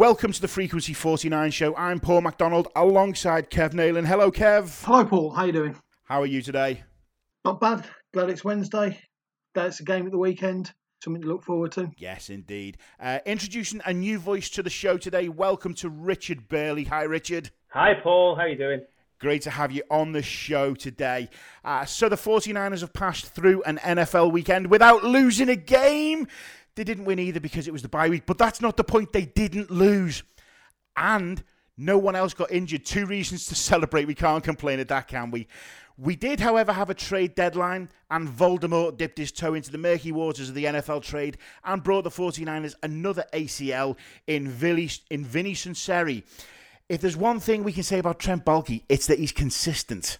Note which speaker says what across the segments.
Speaker 1: Welcome to the Frequency 49 show. I'm Paul McDonald alongside Kev Neylon. Hello, Kev.
Speaker 2: Hello, Paul. How are you doing?
Speaker 1: How are you today?
Speaker 2: Not bad. Glad it's Wednesday. That it's a game at the weekend. Something to look forward to.
Speaker 1: Yes, indeed. Uh, introducing a new voice to the show today. Welcome to Richard Burley. Hi, Richard.
Speaker 3: Hi, Paul. How are you doing?
Speaker 1: Great to have you on the show today. Uh, so the 49ers have passed through an NFL weekend without losing a game. They didn't win either because it was the bye week, but that's not the point. They didn't lose. And no one else got injured. Two reasons to celebrate. We can't complain at that, can we? We did, however, have a trade deadline, and Voldemort dipped his toe into the murky waters of the NFL trade and brought the 49ers another ACL in, Vinny, in Vinny Sunseri. If there's one thing we can say about Trent Baalke, it's that he's consistent.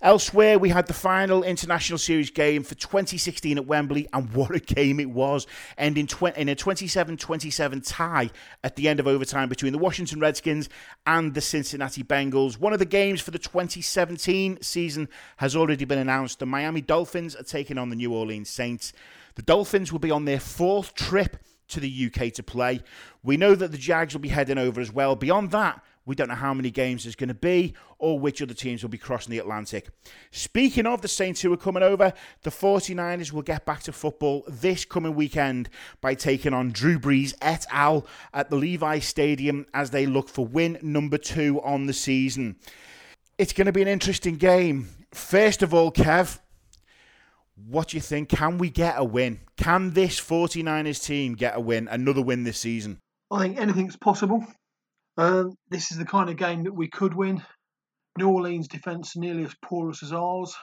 Speaker 1: Elsewhere, we had the final international series game for 2016 at Wembley, and what a game it was, ending in a 27 27 tie at the end of overtime between the Washington Redskins and the Cincinnati Bengals. One of the games for the 2017 season has already been announced. The Miami Dolphins are taking on the New Orleans Saints. The Dolphins will be on their fourth trip to the UK to play. We know that the Jags will be heading over as well. Beyond that, we don't know how many games there's going to be or which other teams will be crossing the Atlantic. Speaking of the Saints who are coming over, the 49ers will get back to football this coming weekend by taking on Drew Brees et al. at the Levi Stadium as they look for win number two on the season. It's going to be an interesting game. First of all, Kev, what do you think? Can we get a win? Can this 49ers team get a win, another win this season?
Speaker 2: I think anything's possible. Um, this is the kind of game that we could win. New Orleans defence nearly as porous as ours.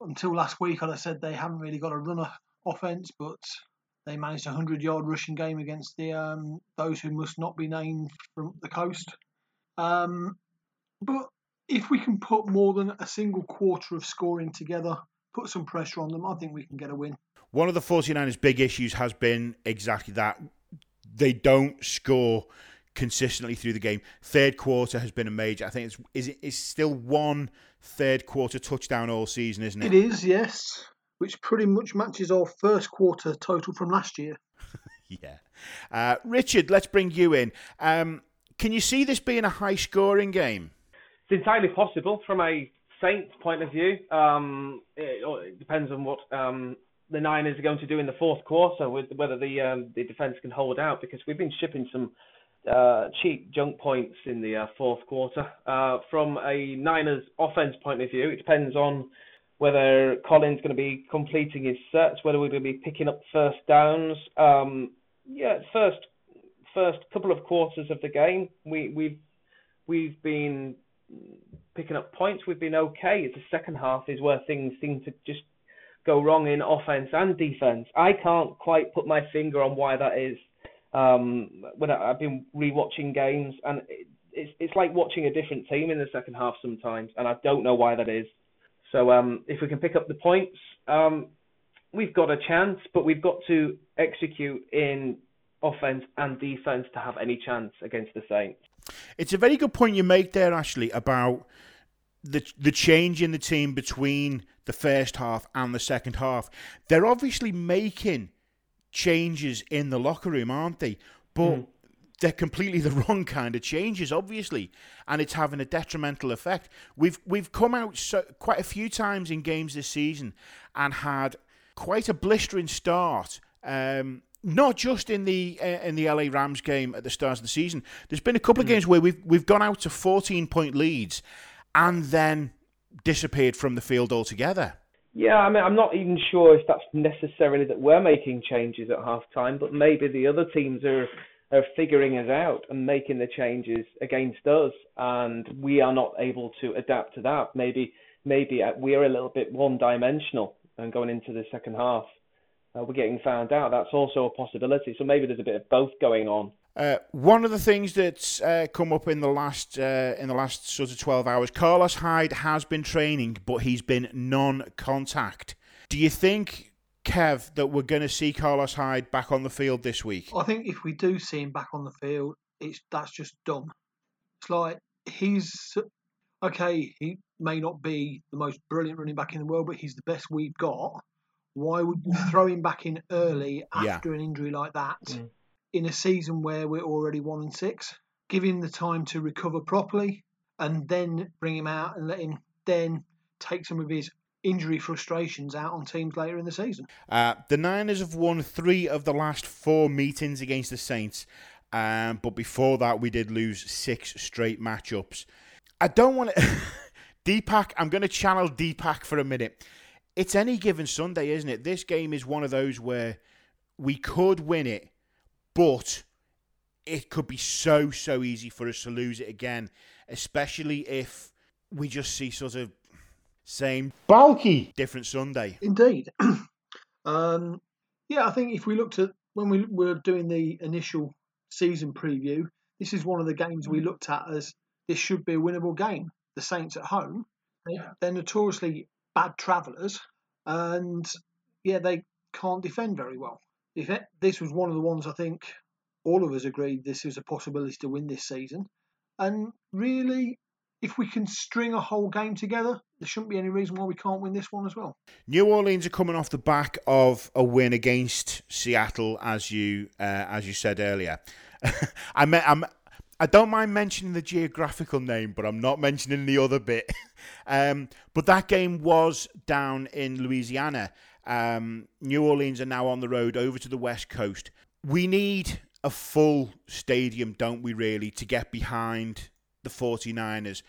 Speaker 2: Until last week, I said they haven't really got a runner offence, but they managed a hundred-yard rushing game against the um, those who must not be named from the coast. Um, but if we can put more than a single quarter of scoring together, put some pressure on them, I think we can get a win.
Speaker 1: One of the 49ers' big issues has been exactly that. They don't score consistently through the game. Third quarter has been a major. I think it's is it is still one third quarter touchdown all season, isn't it?
Speaker 2: It is, yes. Which pretty much matches our first quarter total from last year.
Speaker 1: yeah. Uh, Richard, let's bring you in. Um, can you see this being a high scoring game?
Speaker 3: It's entirely possible from a Saints point of view. Um, it, it, depends on what um, the Niners are going to do in the fourth quarter, with whether the um, the defense can hold out, because we've been shipping some uh, cheap junk points in the uh, fourth quarter. Uh, from a Niners offense point of view, it depends on whether Colin's going to be completing his sets, whether we're going to be picking up first downs. Um, yeah, first first couple of quarters of the game, we we've we've been picking up points. We've been okay. It's the second half is where things seem to just go wrong in offense and defense. I can't quite put my finger on why that is. Um, when I, have been rewatching games, and it, it's it's like watching a different team in the second half sometimes, and I don't know why that is. So um, if we can pick up the points, um, we've got a chance, but we've got to execute in offense and defense to have any chance against the Saints.
Speaker 1: It's a very good point you make there, Ashley, about the the change in the team between the first half and the second half. They're obviously making changes in the locker room, aren't they? But mm. they're completely the wrong kind of changes, obviously, and it's having a detrimental effect. We've we've come out so, quite a few times in games this season and had quite a blistering start. Um, not just in the uh, in the LA Rams game at the start of the season. There's been a couple of hmm. games where we've we've gone out to 14 point leads and then disappeared from the field altogether.
Speaker 3: Yeah, I mean, I'm not even sure if that's necessarily that we're making changes at half time, but maybe the other teams are are figuring us out and making the changes against us, and we are not able to adapt to that. Maybe maybe uh, we're a little bit one dimensional and going into the second half. Uh, we're getting found out. That's also a possibility. So maybe there's a bit of both going on.
Speaker 1: Uh, one of the things that's uh, come up in the last uh, in the last sort of twelve hours, Carlos Hyde has been training, but he's been non-contact. Do you think, Kev, that we're going to see Carlos Hyde back on the field this week?
Speaker 2: I think if we do see him back on the field, it's that's just dumb. It's like he's okay. He may not be the most brilliant running back in the world, but he's the best we've got. Why would you throw him back in early after yeah. an injury like that? Mm in a season where we're already one and six. Give him the time to recover properly, and then bring him out and let him then take some of his injury frustrations out on teams later in the season.
Speaker 1: Uh, the Niners have won three of the last four meetings against the Saints, um, but before that, we did lose six straight matchups. I don't want to. Deepak, I'm going to channel Deepak for a minute. It's any given Sunday, isn't it? This game is one of those where we could win it, but it could be so, so easy for us to lose it again, especially if we just see sort of same Baalke different Sunday.
Speaker 2: Indeed. um, yeah, I think if we looked at when we were doing the initial season preview, this is one of the games we looked at as this should be a winnable game. The Saints at home, they're notoriously bad travellers, and yeah, they can't defend very well. If it, this was one of the ones I think all of us agreed this was a possibility to win this season, and really, if we can string a whole game together, there shouldn't be any reason why we can't win this one as well.
Speaker 1: New Orleans are coming off the back of a win against Seattle, as you uh, as you said earlier. I met, I'm, I don't mind mentioning the geographical name, but I'm not mentioning the other bit. um, but that game was down in Louisiana. Um, New Orleans are now on the road over to the West Coast. We need a full stadium, don't we, really, to get behind the 49ers.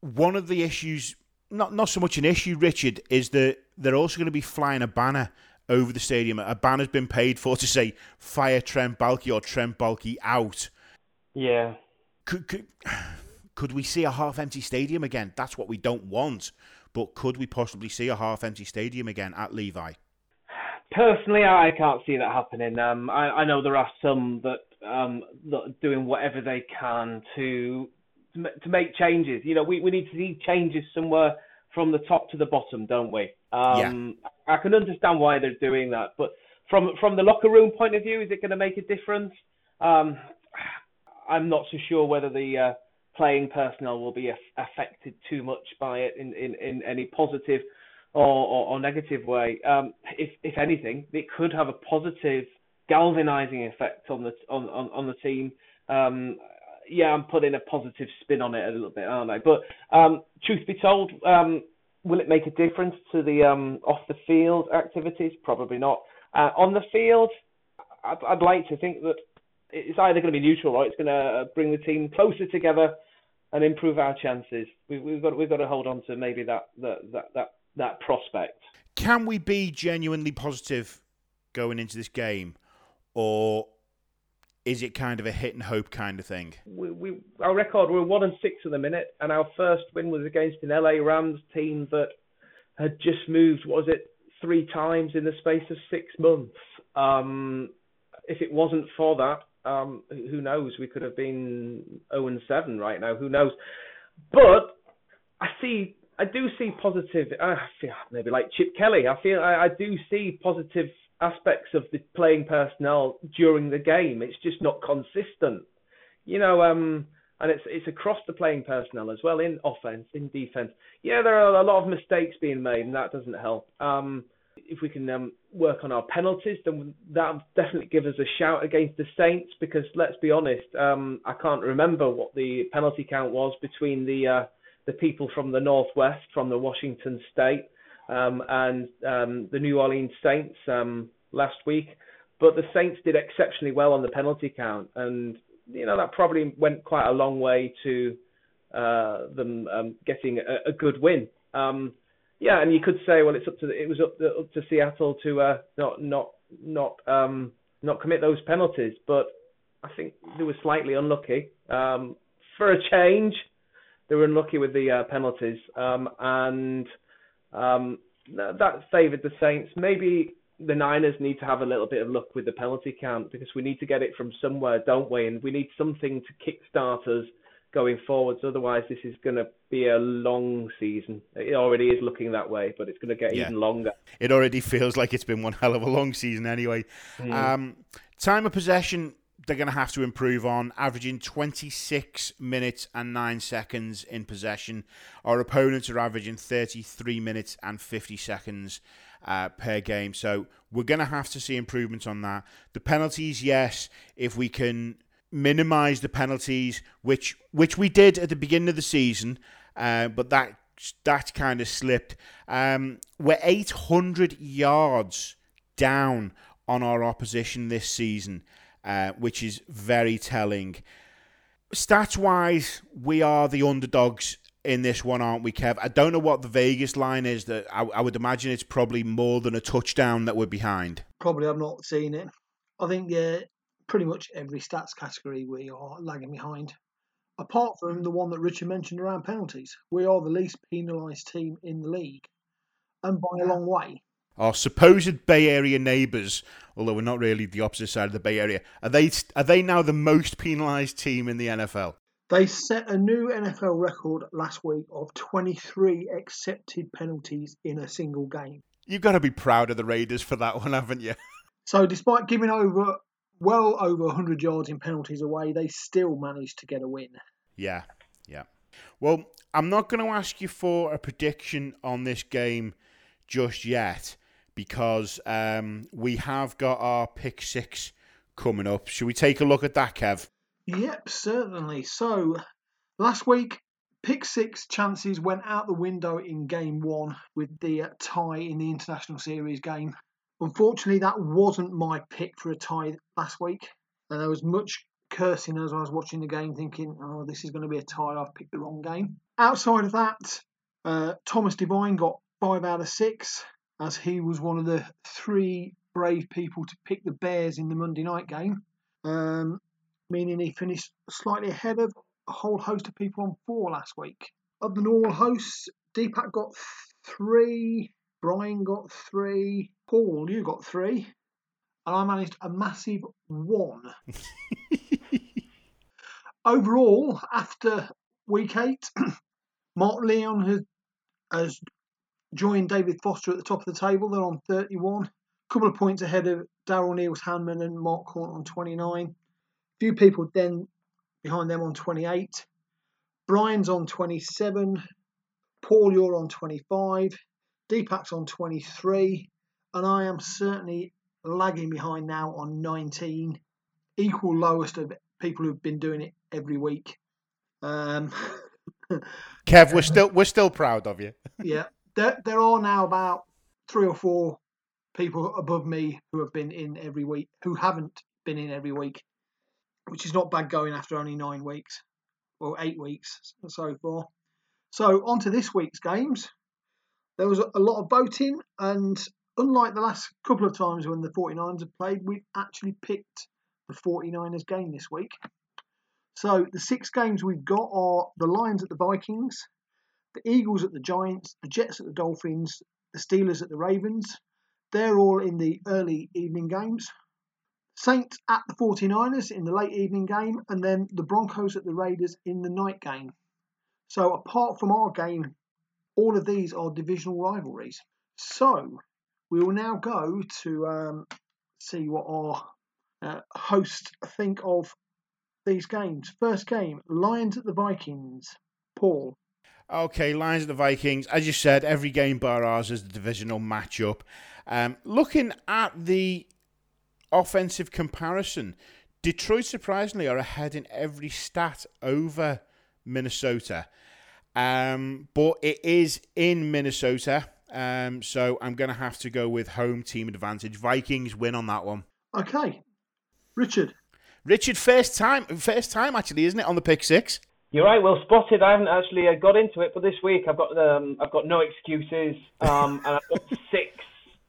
Speaker 1: One of the issues, not, not so much an issue, Richard, is that they're also going to be flying a banner over the stadium. A banner's been paid for to say fire Trent Baalke or Trent Baalke out.
Speaker 3: Yeah.
Speaker 1: Could, could, could we see a half empty stadium again? That's what we don't want. But could we possibly see a half empty stadium again at Levi?
Speaker 3: Personally, I can't see that happening. Um, I, I know there are some that um, that are doing whatever they can to to make changes. You know, we, we need to see changes somewhere from the top to the bottom, don't we? Um, yeah. I can understand why they're doing that, but from from the locker room point of view, is it going to make a difference? Um, I'm not so sure whether the uh, playing personnel will be affected too much by it in, in, in any positive or, or, or negative way. Um, if if anything, it could have a positive galvanizing effect on the on, on, on the team. Um, yeah, I'm putting a positive spin on it a little bit, aren't I? But um, truth be told, um, will it make a difference to the um, off the field activities? Probably not. Uh, on the field, I'd, I'd, like to think that it's either going to be neutral or it's going to bring the team closer together and improve our chances. We, we've got we've got to hold on to maybe that that that that, that prospect.
Speaker 1: Can we be genuinely positive going into this game, or is it kind of a hit and hope kind of thing?
Speaker 3: We, we our record we're one and six at the minute, and our first win was against an LA Rams team that had just moved. What was it? Three times in the space of six months. Um, if it wasn't for that, um, who knows? We could have been zero and seven right now. Who knows? But I see, I do see positive. I feel maybe like Chip Kelly. I feel I, I do see positive aspects of the playing personnel during the game. It's just not consistent, you know. Um, and it's it's across the playing personnel as well in offense, in defense. Yeah, there are a lot of mistakes being made, and that doesn't help. Um, if we can um, work on our penalties, then that'll definitely give us a shout against the Saints. Because let's be honest, um, I can't remember what the penalty count was between the uh, the people from the Northwest, from the Washington State, um, and um, the New Orleans Saints um, last week. But the Saints did exceptionally well on the penalty count, and you know that probably went quite a long way to uh, them um, getting a, a, good win. Um, yeah, and you could say, well, it's up to it was up to, up to Seattle to uh, not not not um, not commit those penalties, but I think they were slightly unlucky. Um, for a change, they were unlucky with the uh, penalties, um, and um, that favoured the Saints. Maybe the Niners need to have a little bit of luck with the penalty count because we need to get it from somewhere, don't we? And we need something to kickstart us going forwards. Otherwise, this is going to be a long season. It already is looking that way, but it's going to get yeah. even longer.
Speaker 1: It already feels like it's been one hell of a long season anyway. Mm. Um, time of possession they're going to have to improve on, averaging 26 minutes and 9 seconds in possession. Our opponents are averaging 33 minutes and 50 seconds. uh, per game. So we're going to have to see improvements on that. The penalties, yes, if we can minimise the penalties, which which we did at the beginning of the season, uh, but that that kind of slipped. Um, we're 800 yards down on our opposition this season, uh, which is very telling. Stats wise, we are the underdogs in this one, aren't we, Kev? I don't know what the Vegas line is. That I, I would imagine it's probably more than a touchdown that we're behind.
Speaker 2: Probably, I've not seen it. I think yeah, pretty much every stats category we are lagging behind. Apart from the one that Richard mentioned around penalties, we are the least penalised team in the league, and by a long way.
Speaker 1: Our supposed Bay Area neighbours, although we're not really the opposite side of the Bay Area, are they are they now the most penalised team in the NFL?
Speaker 2: They set a new NFL record last week of 23 accepted penalties in a single game.
Speaker 1: You've got to be proud of the Raiders for that one, haven't you?
Speaker 2: So, despite giving over well over 100 yards in penalties away, they still managed to get a win.
Speaker 1: Yeah, yeah. Well, I'm not going to ask you for a prediction on this game just yet because um, we have got our pick six coming up. Should we take a look at that, Kev?
Speaker 2: Yep, certainly. So, last week, pick six chances went out the window in game one with the tie in the International Series game. Unfortunately, that wasn't my pick for a tie last week. And there was much cursing as I was watching the game, thinking, oh, this is going to be a tie. I've picked the wrong game. Outside of that, uh, Thomas Devine got five out of six, as he was one of the three brave people to pick the Bears in the Monday night game, um, meaning he finished slightly ahead of a whole host of people on four last week. Of the normal hosts, Deepak got three, Brian got three, Paul, you got three, and I managed a massive one. Overall, after week eight, Marc Lyon has, has joined David Foster at the top of the table. They're on 31, a couple of points ahead of Daryl Niels Hanman and Mark Corn on 29. A few people then behind them on 28. Brian's on 27. Paul, you're on 25. Deepak's on 23. And I am certainly lagging behind now on 19. Equal lowest of people who've been doing it every week. Um,
Speaker 1: Kev, we're still we're still proud of you.
Speaker 2: yeah, there there are now about three or four people above me who have been in every week who haven't been in every week, which is not bad going after only nine weeks or eight weeks so far. So on to this week's games. There was a lot of voting, and unlike the last couple of times when the 49ers have played, we've actually picked the 49ers game this week. So the six games we've got are the Lions at the Vikings, the Eagles at the Giants, the Jets at the Dolphins, the Steelers at the Ravens. They're all in the early evening games. Saints at the 49ers in the late evening game, and then the Broncos at the Raiders in the night game. So apart from our game all of these are divisional rivalries. So we will now go to um, see what our uh, hosts think of these games. First game Lions at the Vikings. Paul.
Speaker 1: Okay, Lions at the Vikings. As you said, every game bar ours is the divisional matchup. Um, looking at the offensive comparison, Detroit surprisingly are ahead in every stat over Minnesota. Um, but it is in Minnesota. Um, so I'm going to have to go with home team advantage. Vikings win on that one.
Speaker 2: Okay. Richard.
Speaker 1: Richard, first time, first time actually, isn't it, on the pick six?
Speaker 3: You're right, well spotted. I haven't actually uh, got into it, but this week I've got um, I've got no excuses, um, and I've got six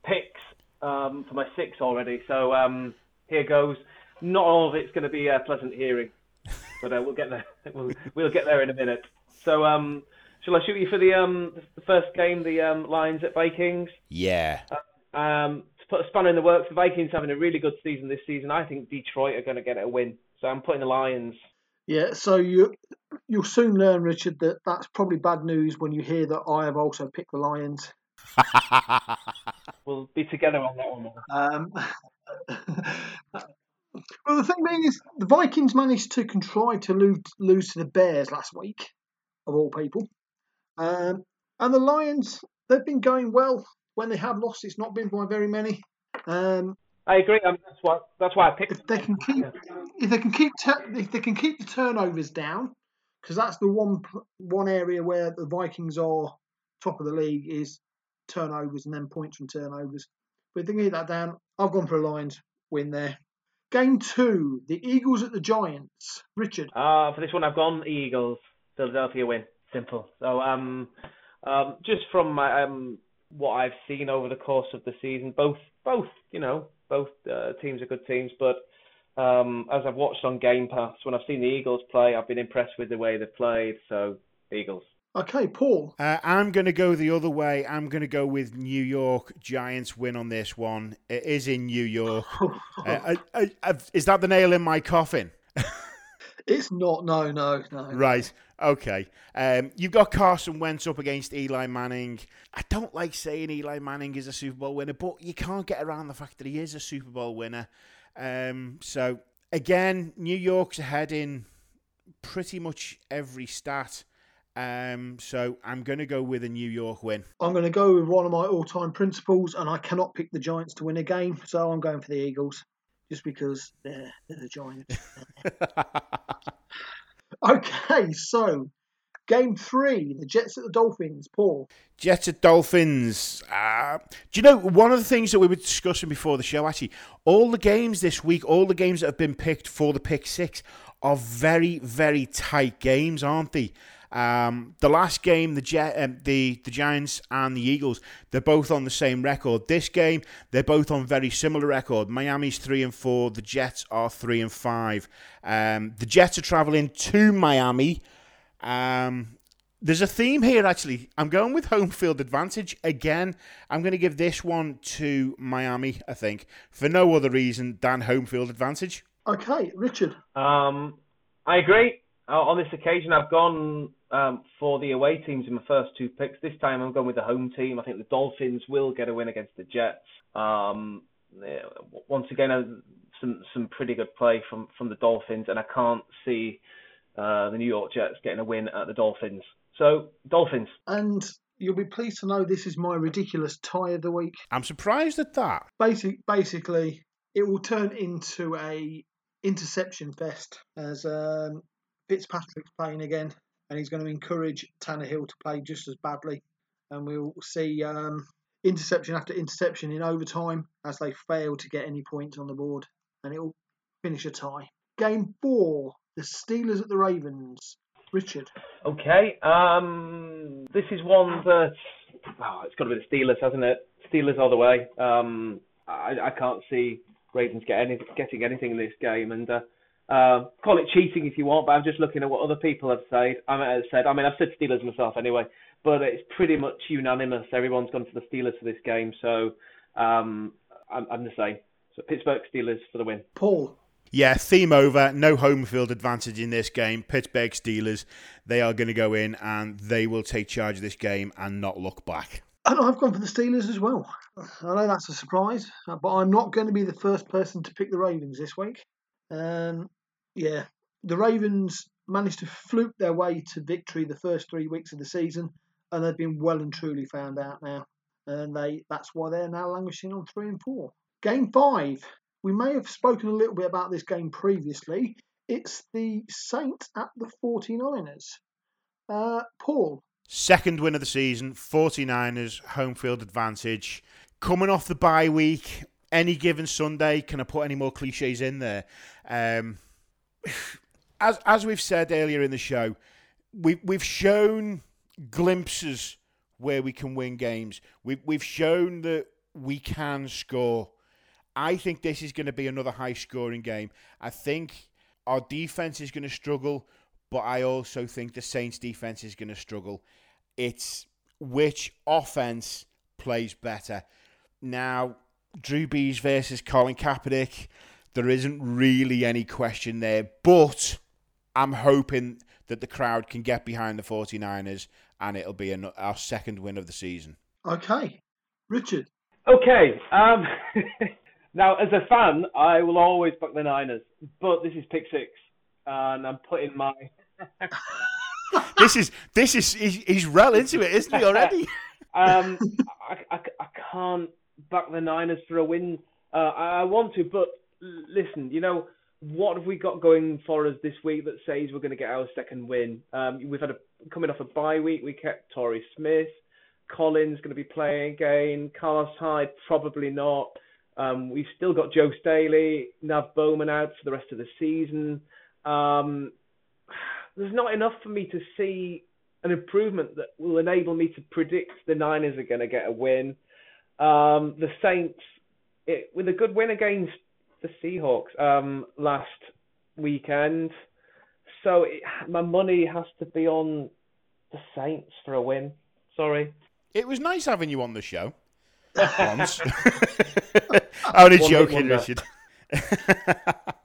Speaker 3: picks um, for my six already. So um, here goes. Not all of it's going to be a pleasant hearing, but uh, we'll get there. We'll, we'll get there in a minute. So, um, shall I shoot you for the um the first game, the um Lions at Vikings?
Speaker 1: Yeah.
Speaker 3: Uh, um, to put a spanner in the works, the Vikings having a really good season this season. I think Detroit are going to get a win, so I'm putting the Lions.
Speaker 2: Yeah, so you you'll soon learn, Richard, that that's probably bad news when you hear that I have also picked the Lions.
Speaker 3: we'll be together on that one.
Speaker 2: Um, well, the thing being is, the Vikings managed to contrive to lose, lose to the Bears last week of all people. Um, and the Lions, they've been going well when they have lost, it's not been by very many. Um,
Speaker 3: I agree. Um, that's why that's why I picked.
Speaker 2: if they can keep if they can keep tur- if they can keep the turnovers down, because that's the one one area where the Vikings are top of the league is turnovers and then points from turnovers. But if they can keep that down, I've gone for a Lions win there. Game two, the Eagles at the Giants. Richard,
Speaker 3: Uh, for this one, I've gone Eagles. Philadelphia win. Simple. So um, um, just from my, um what I've seen over the course of the season, both both you know both uh, teams are good teams, but um, as I've watched on Game Pass, when I've seen the Eagles play, I've been impressed with the way they've played. So Eagles.
Speaker 2: okay, Paul.
Speaker 1: Uh, I'm going to go the other way. I'm going to go with New York Giants win on this one. It is in New York. Uh, I, I, I've- is that the nail in my coffin?
Speaker 2: It's not. No, no, no.
Speaker 1: Right. Okay. Um, you've got Carson Wentz up against Eli Manning. I don't like saying Eli Manning is a Super Bowl winner, but you can't get around the fact that he is a Super Bowl winner. Um, so again, New York's ahead in pretty much every stat. Um, so I'm going to go with a New York win.
Speaker 2: I'm going to go with one of my all-time principles, and I cannot pick the Giants to win a game, so I'm going for the Eagles, just because they're, they're the Giants. okay, so game three, the Jets at the Dolphins. Paul.
Speaker 1: Jets at Dolphins. Uh, do you know one of the things that we were discussing before the show? Actually, all the games this week, all the games that have been picked for the pick six, are very, very tight games, aren't they? Um, the last game, the Jet, um, the the Giants and the Eagles, they're both on the same record. This game, they're both on very similar record. Miami's three and four. The Jets are three and five. Um, the Jets are traveling to Miami. Um, there's a theme here, actually. I'm going with home field advantage. Again, I'm going to give this one to Miami, I think, for no other reason than home field advantage.
Speaker 2: Okay, Richard.
Speaker 3: Um, I agree. Uh, on this occasion, I've gone um, for the away teams in my first two picks. This time, I'm going with the home team. I think the Dolphins will get a win against the Jets. Um, yeah, once again, uh, some some pretty good play from from the Dolphins, and I can't see uh, the New York Jets getting a win at the Dolphins. So Dolphins.
Speaker 2: And you'll be pleased to know this is my ridiculous tie of the week.
Speaker 1: I'm surprised at that.
Speaker 2: Basic, basically, it will turn into a interception fest as um, Fitzpatrick's playing again, and he's going to encourage Tanner Hill to play just as badly, and we'll see um, interception after interception in overtime as they fail to get any points on the board, and it will finish a tie. Game four, the Steelers at the Ravens. Richard.
Speaker 3: Okay. Um, this is one that oh, it's got to be the Steelers, hasn't it? Steelers all the way. Um, I, I can't see Ravens get any, getting anything in this game, and uh, uh, call it cheating if you want. But I'm just looking at what other people have said. I mean, have said. I mean, I've said Steelers myself anyway, but it's pretty much unanimous. Everyone's gone for the Steelers for this game, so um, I'm, I'm the same. So Pittsburgh Steelers for the win.
Speaker 2: Paul.
Speaker 1: Yeah, theme over. No home field advantage in this game. Pittsburgh Steelers, they are going to go in and they will take charge of this game and not look back.
Speaker 2: And I've gone for the Steelers as well. I know that's a surprise, uh, but I'm not going to be the first person to pick the Ravens this week. Um, yeah, the Ravens managed to fluke their way to victory the first three weeks of the season, and they've been well and truly found out now. And they that's why they're now languishing on three and four. Game five. We may have spoken a little bit about this game previously. It's the Saints at the 49ers. Uh, Paul,
Speaker 1: Second win of the season, 49ers, home field advantage. Coming off the bye week, any given Sunday, can I put any more cliches in there? Um, as as we've said earlier in the show, we we've shown glimpses where we can win games. We've we've shown that we can score. I think this is going to be another high scoring game. I think our defense is going to struggle, but I also think the Saints defense is going to struggle. It's which offense plays better. Now, Drew Brees versus Colin Kaepernick, there isn't really any question there, but I'm hoping that the crowd can get behind the 49ers and it'll be an, our second win of the season.
Speaker 2: okay. Richard,
Speaker 3: Okay. Um, now, as a fan, I will always back the Niners, but this is pick six, and I'm putting my.
Speaker 1: this is this is he's, he's well into it, isn't he already?
Speaker 3: um, I, I, I can't back the Niners for a win. Uh, I want to, but listen, you know, what have we got going for us this week that says we're going to get our second win? Um, we've had a coming off a bye week. We kept Torrey Smith. Colin's going to be playing again. Carlos Hyde probably not. Um, we've still got Joe Staley, Nav Bowman out for the rest of the season. Um, there's not enough for me to see an improvement that will enable me to predict the Niners are going to get a win. Um, the Saints, it, with a good win against the Seahawks um, last weekend, so it, my money has to be on the Saints for a win. Sorry.
Speaker 1: It was nice having you on the show. Once. Only joking, Richard.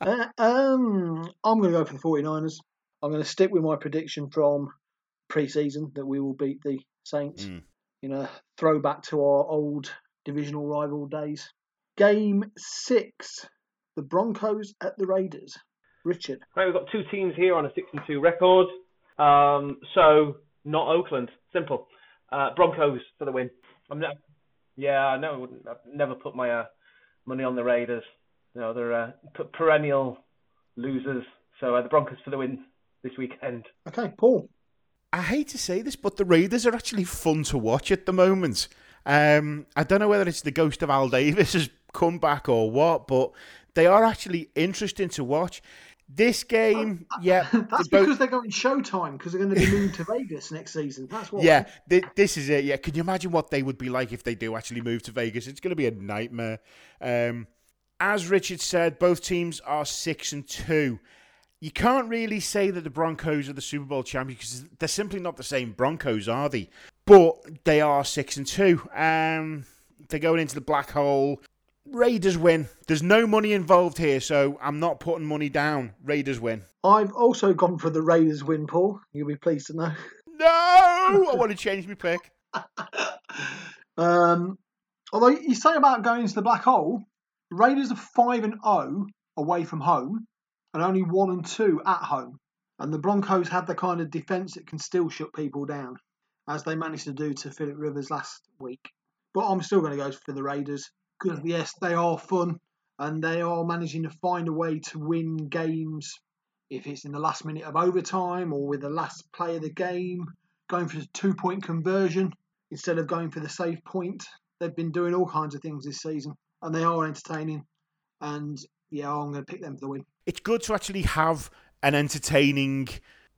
Speaker 2: uh, um, I'm going to go for the 49ers. I'm going to stick with my prediction from pre-season that we will beat the Saints. Mm. You know, throwback to our old divisional rival days. Game six, the Broncos at the Raiders. Richard.
Speaker 3: Right, we've got two teams here on a six and two record. Um, so not Oakland. Simple. Uh, Broncos for the win. I'm not, yeah, I know. I've never put my uh, money on the Raiders. You know, they're uh, perennial losers. So uh, the Broncos for the win this weekend.
Speaker 2: Okay, Paul.
Speaker 1: I hate to say this, but the Raiders are actually fun to watch at the moment. Um, I don't know whether it's the ghost of Al Davis has come back or what, but they are actually interesting to watch. This game, uh, yeah,
Speaker 2: that's both... because they're going Showtime because they're going to be moved to Vegas next season. That's what.
Speaker 1: Yeah, th- this is it. Yeah, can you imagine what they would be like if they do actually move to Vegas? It's going to be a nightmare. Um, as Richard said, both teams are six and two. You can't really say that the Broncos are the Super Bowl champions because they're simply not the same Broncos, are they? But they are six and two. Um, they're going into the black hole. Raiders win. There's no money involved here, so I'm not putting money down. Raiders win.
Speaker 2: I've also gone for the Raiders win, Paul. You'll be pleased to know.
Speaker 1: No, I want to change my pick.
Speaker 2: um, although you say about going into the black hole, Raiders are five and zero oh away from home, and only one and two at home. And the Broncos have the kind of defence that can still shut people down, as they managed to do to Philip Rivers last week. But I'm still going to go for the Raiders because yes, they are fun and they are managing to find a way to win games. If it's in the last minute of overtime or with the last play of the game, going for a two point conversion instead of going for the save point. They've been doing all kinds of things this season and they are entertaining. And yeah, I'm going to pick them for the win.
Speaker 1: It's good to actually have an entertaining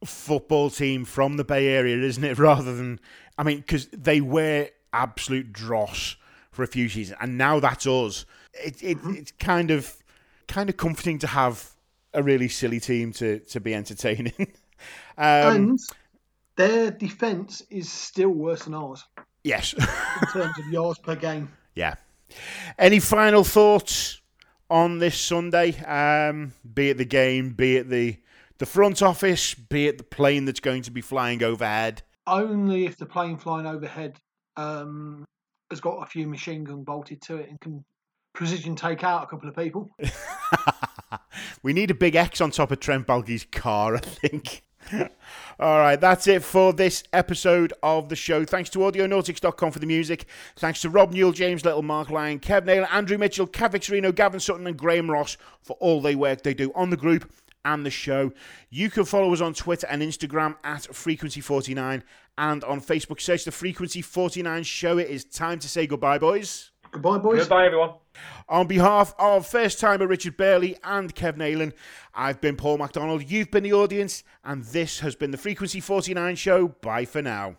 Speaker 1: football team from the Bay Area, isn't it? Rather than, I mean, because they were absolute dross for a few seasons, and now that's us. It, it, mm-hmm. It's kind of kind of comforting to have a really silly team to to be entertaining.
Speaker 2: um, and their defense is still worse than ours.
Speaker 1: Yes,
Speaker 2: in terms of yards per game.
Speaker 1: Yeah. Any final thoughts on this Sunday? Um, be it the game, be it the the front office, be it the plane that's going to be flying overhead.
Speaker 2: Only if the plane flying overhead um, has got a few machine gun bolted to it and can precision take out a couple of people.
Speaker 1: we need a big X on top of Trent Baalke's car, I think. All right, that's it for this episode of the show. Thanks to Audionautix.com for the music. Thanks to Rob Newell, James Little, Marc Lyon, Kev Neylon, Andrew Mitchell, Kat Victorino, Gavin Sutton, and Graeme Ross for all the work they do on the group and the show. You can follow us on Twitter and Instagram at Frequency49 and on Facebook. Search the Frequency 49 show. It is time to say goodbye, boys.
Speaker 2: Goodbye, boys.
Speaker 3: Goodbye, everyone.
Speaker 1: On behalf of first timer Richard Burley and Kev Neylon, I've been Paul McDonald. You've been the audience, and this has been the Frequency 49 show. Bye for now.